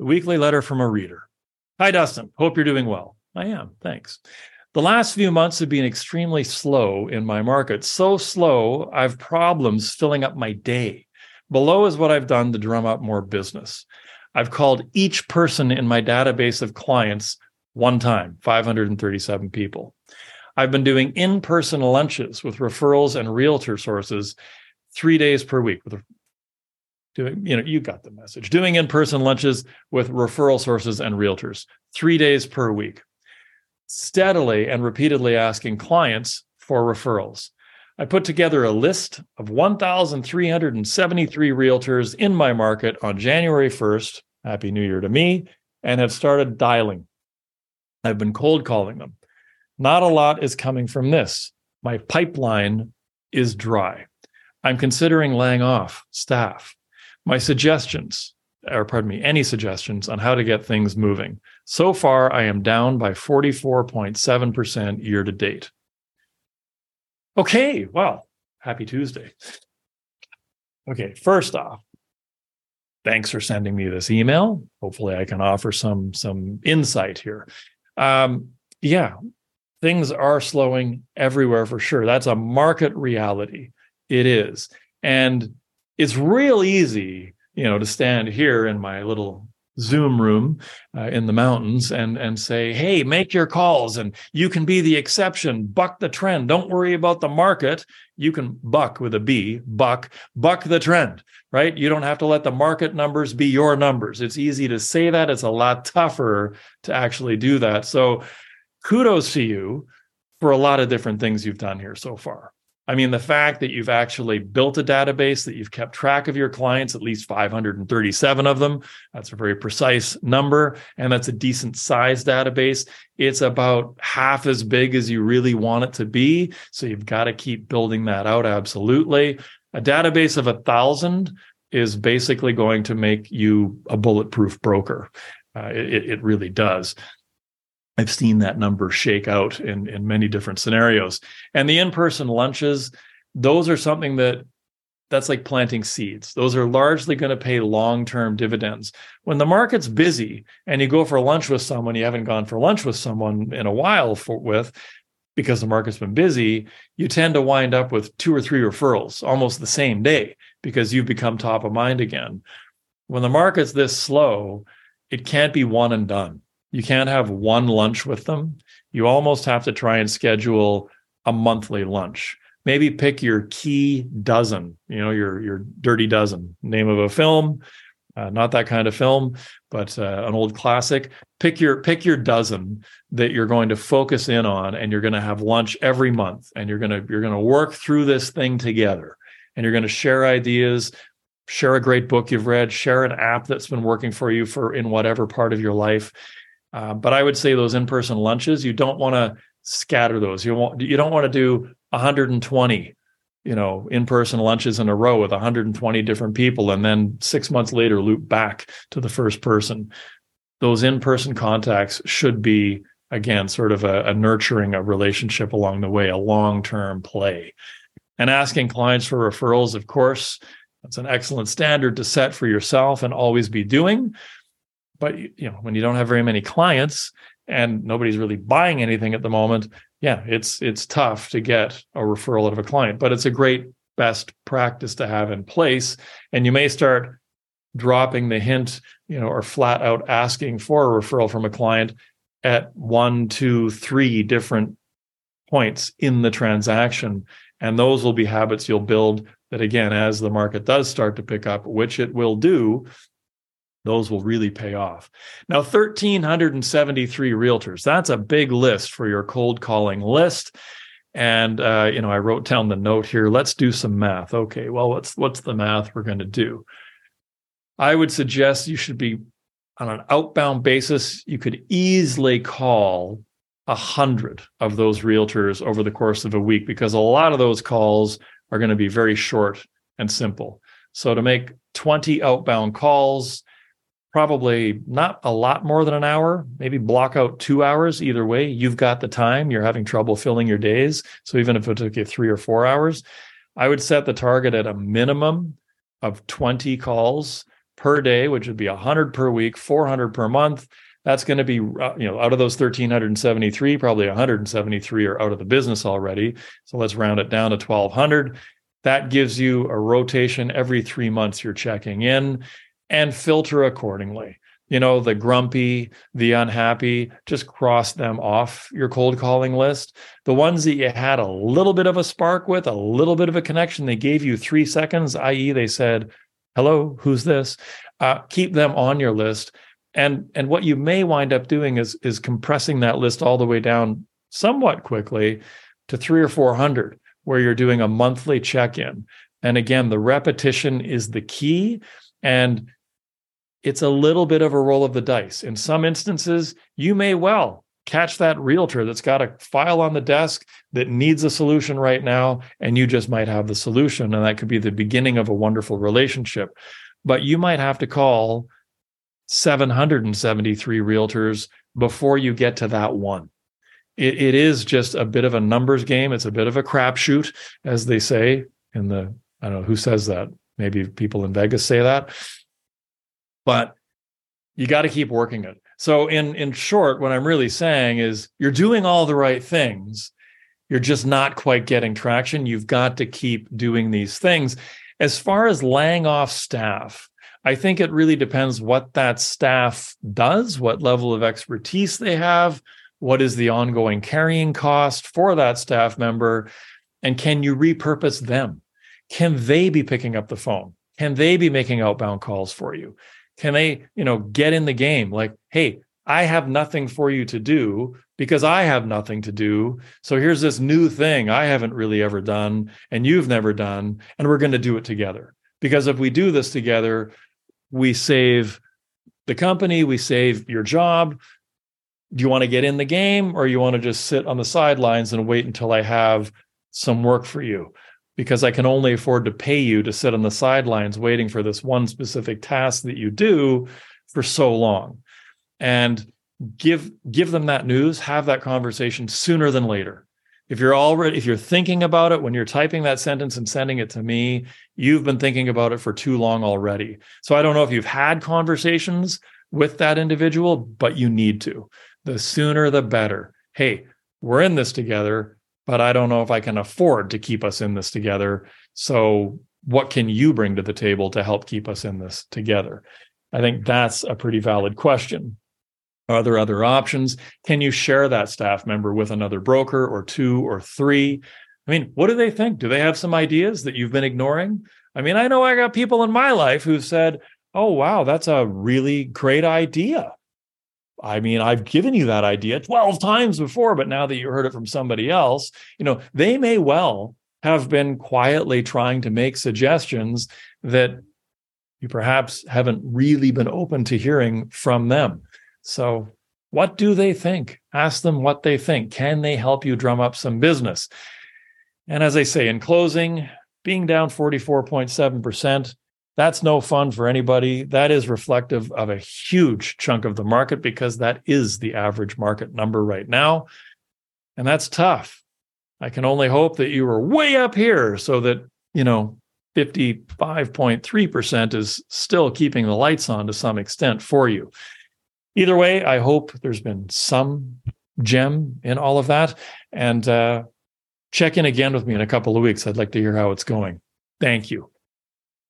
weekly letter from a reader. Hi, Dustin. Hope you're doing well. I am. Thanks. The last few months have been extremely slow in my market. So slow, I've problems filling up my day. Below is what I've done to drum up more business. I've called each person in my database of clients one time, 537 people. I've been doing in person lunches with referrals and realtor sources three days per week with doing you know you got the message. Doing in-person lunches with referral sources and realtors three days per week. Steadily and repeatedly asking clients for referrals. I put together a list of 1373 realtors in my market on january 1st happy new year to me and have started dialing. I've been cold calling them. Not a lot is coming from this. My pipeline is dry. I'm considering laying off staff my suggestions, or pardon me, any suggestions on how to get things moving. So far, I am down by 44.7% year to date. Okay, well, happy Tuesday. Okay, first off, thanks for sending me this email. Hopefully, I can offer some some insight here. Um, yeah, things are slowing everywhere for sure. That's a market reality. It is, and it's real easy, you know, to stand here in my little Zoom room uh, in the mountains and and say, "Hey, make your calls, and you can be the exception. Buck the trend. Don't worry about the market. You can buck with a B, buck, buck the trend. Right? You don't have to let the market numbers be your numbers. It's easy to say that. It's a lot tougher to actually do that. So, kudos to you for a lot of different things you've done here so far. I mean, the fact that you've actually built a database, that you've kept track of your clients, at least 537 of them, that's a very precise number. And that's a decent size database. It's about half as big as you really want it to be. So you've got to keep building that out. Absolutely. A database of a thousand is basically going to make you a bulletproof broker. Uh, it, it really does. I've seen that number shake out in, in many different scenarios. And the in-person lunches, those are something that that's like planting seeds. Those are largely going to pay long-term dividends. When the market's busy and you go for lunch with someone you haven't gone for lunch with someone in a while for, with because the market's been busy, you tend to wind up with two or three referrals almost the same day because you've become top of mind again. When the market's this slow, it can't be one and done you can't have one lunch with them. You almost have to try and schedule a monthly lunch. Maybe pick your key dozen, you know, your your dirty dozen, name of a film, uh, not that kind of film, but uh, an old classic. Pick your pick your dozen that you're going to focus in on, and you're going to have lunch every month, and you're gonna you're gonna work through this thing together, and you're going to share ideas, share a great book you've read, share an app that's been working for you for in whatever part of your life, uh, but I would say those in-person lunches, you don't want to scatter those. You want you don't want to do 120, you know, in-person lunches in a row with 120 different people, and then six months later loop back to the first person. Those in-person contacts should be again sort of a, a nurturing a relationship along the way, a long-term play. And asking clients for referrals, of course, that's an excellent standard to set for yourself and always be doing but you know when you don't have very many clients and nobody's really buying anything at the moment yeah it's it's tough to get a referral out of a client but it's a great best practice to have in place. And you may start dropping the hint you know or flat out asking for a referral from a client at one two three different points in the transaction. And those will be habits you'll build that again as the market does start to pick up which it will do those will really pay off. Now, 1,373 realtors, that's a big list for your cold calling list. And uh, you know, I wrote down the note here. Let's do some math. Okay, well, what's what's the math we're going to do? I would suggest you should be on an outbound basis. You could easily call a hundred of those realtors over the course of a week because a lot of those calls are going to be very short and simple. So to make 20 outbound calls, probably not a lot more than an hour, maybe block out two hours. Either way, you've got the time. You're having trouble filling your days. So even if it took you three or four hours, I would set the target at a minimum of 20 calls per day, which would be 100 per week, 400 per month. That's going to be, uh, you know, out of those 1,373, probably 173 are out of the business already. So let's round it down to 1,200. That gives you a rotation every three months you're checking in and filter accordingly. You know, the grumpy, the unhappy, just cross them off your cold calling list. The ones that you had a little bit of a spark with, a little bit of a connection, they gave you three seconds, i.e., they said, Hello, who's this? Uh, keep them on your list and and what you may wind up doing is is compressing that list all the way down somewhat quickly to 3 or 400 where you're doing a monthly check-in and again the repetition is the key and it's a little bit of a roll of the dice in some instances you may well catch that realtor that's got a file on the desk that needs a solution right now and you just might have the solution and that could be the beginning of a wonderful relationship but you might have to call 773 realtors before you get to that one. It, it is just a bit of a numbers game. It's a bit of a crapshoot, as they say in the, I don't know who says that. Maybe people in Vegas say that. But you got to keep working it. So in in short, what I'm really saying is you're doing all the right things. You're just not quite getting traction. You've got to keep doing these things. As far as laying off staff, I think it really depends what that staff does, what level of expertise they have, what is the ongoing carrying cost for that staff member, and can you repurpose them? Can they be picking up the phone? Can they be making outbound calls for you? Can they, you know, get in the game like, hey, I have nothing for you to do because I have nothing to do. So here's this new thing I haven't really ever done and you've never done, and we're going to do it together. Because if we do this together, we save the company, we save your job. Do you want to get in the game or you want to just sit on the sidelines and wait until I have some work for you? Because I can only afford to pay you to sit on the sidelines waiting for this one specific task that you do for so long. And give give them that news, have that conversation sooner than later. If you're already if you're thinking about it when you're typing that sentence and sending it to me you've been thinking about it for too long already. So i don't know if you've had conversations with that individual but you need to. The sooner the better. Hey we're in this together but i don't know if i can afford to keep us in this together so what can you bring to the table to help keep us in this together i think that's a pretty valid question are there other options? Can you share that staff member with another broker or two or three? I mean, what do they think? Do they have some ideas that you've been ignoring? I mean, I know I got people in my life who've said, Oh, wow, that's a really great idea. I mean, I've given you that idea 12 times before, but now that you heard it from somebody else, you know, they may well have been quietly trying to make suggestions that you perhaps haven't really been open to hearing from them. So, what do they think? Ask them what they think. Can they help you drum up some business? And as I say in closing, being down 44.7%, that's no fun for anybody. That is reflective of a huge chunk of the market because that is the average market number right now. And that's tough. I can only hope that you were way up here so that, you know, 55.3% is still keeping the lights on to some extent for you either way, I hope there's been some gem in all of that. And uh, check in again with me in a couple of weeks. I'd like to hear how it's going. Thank you.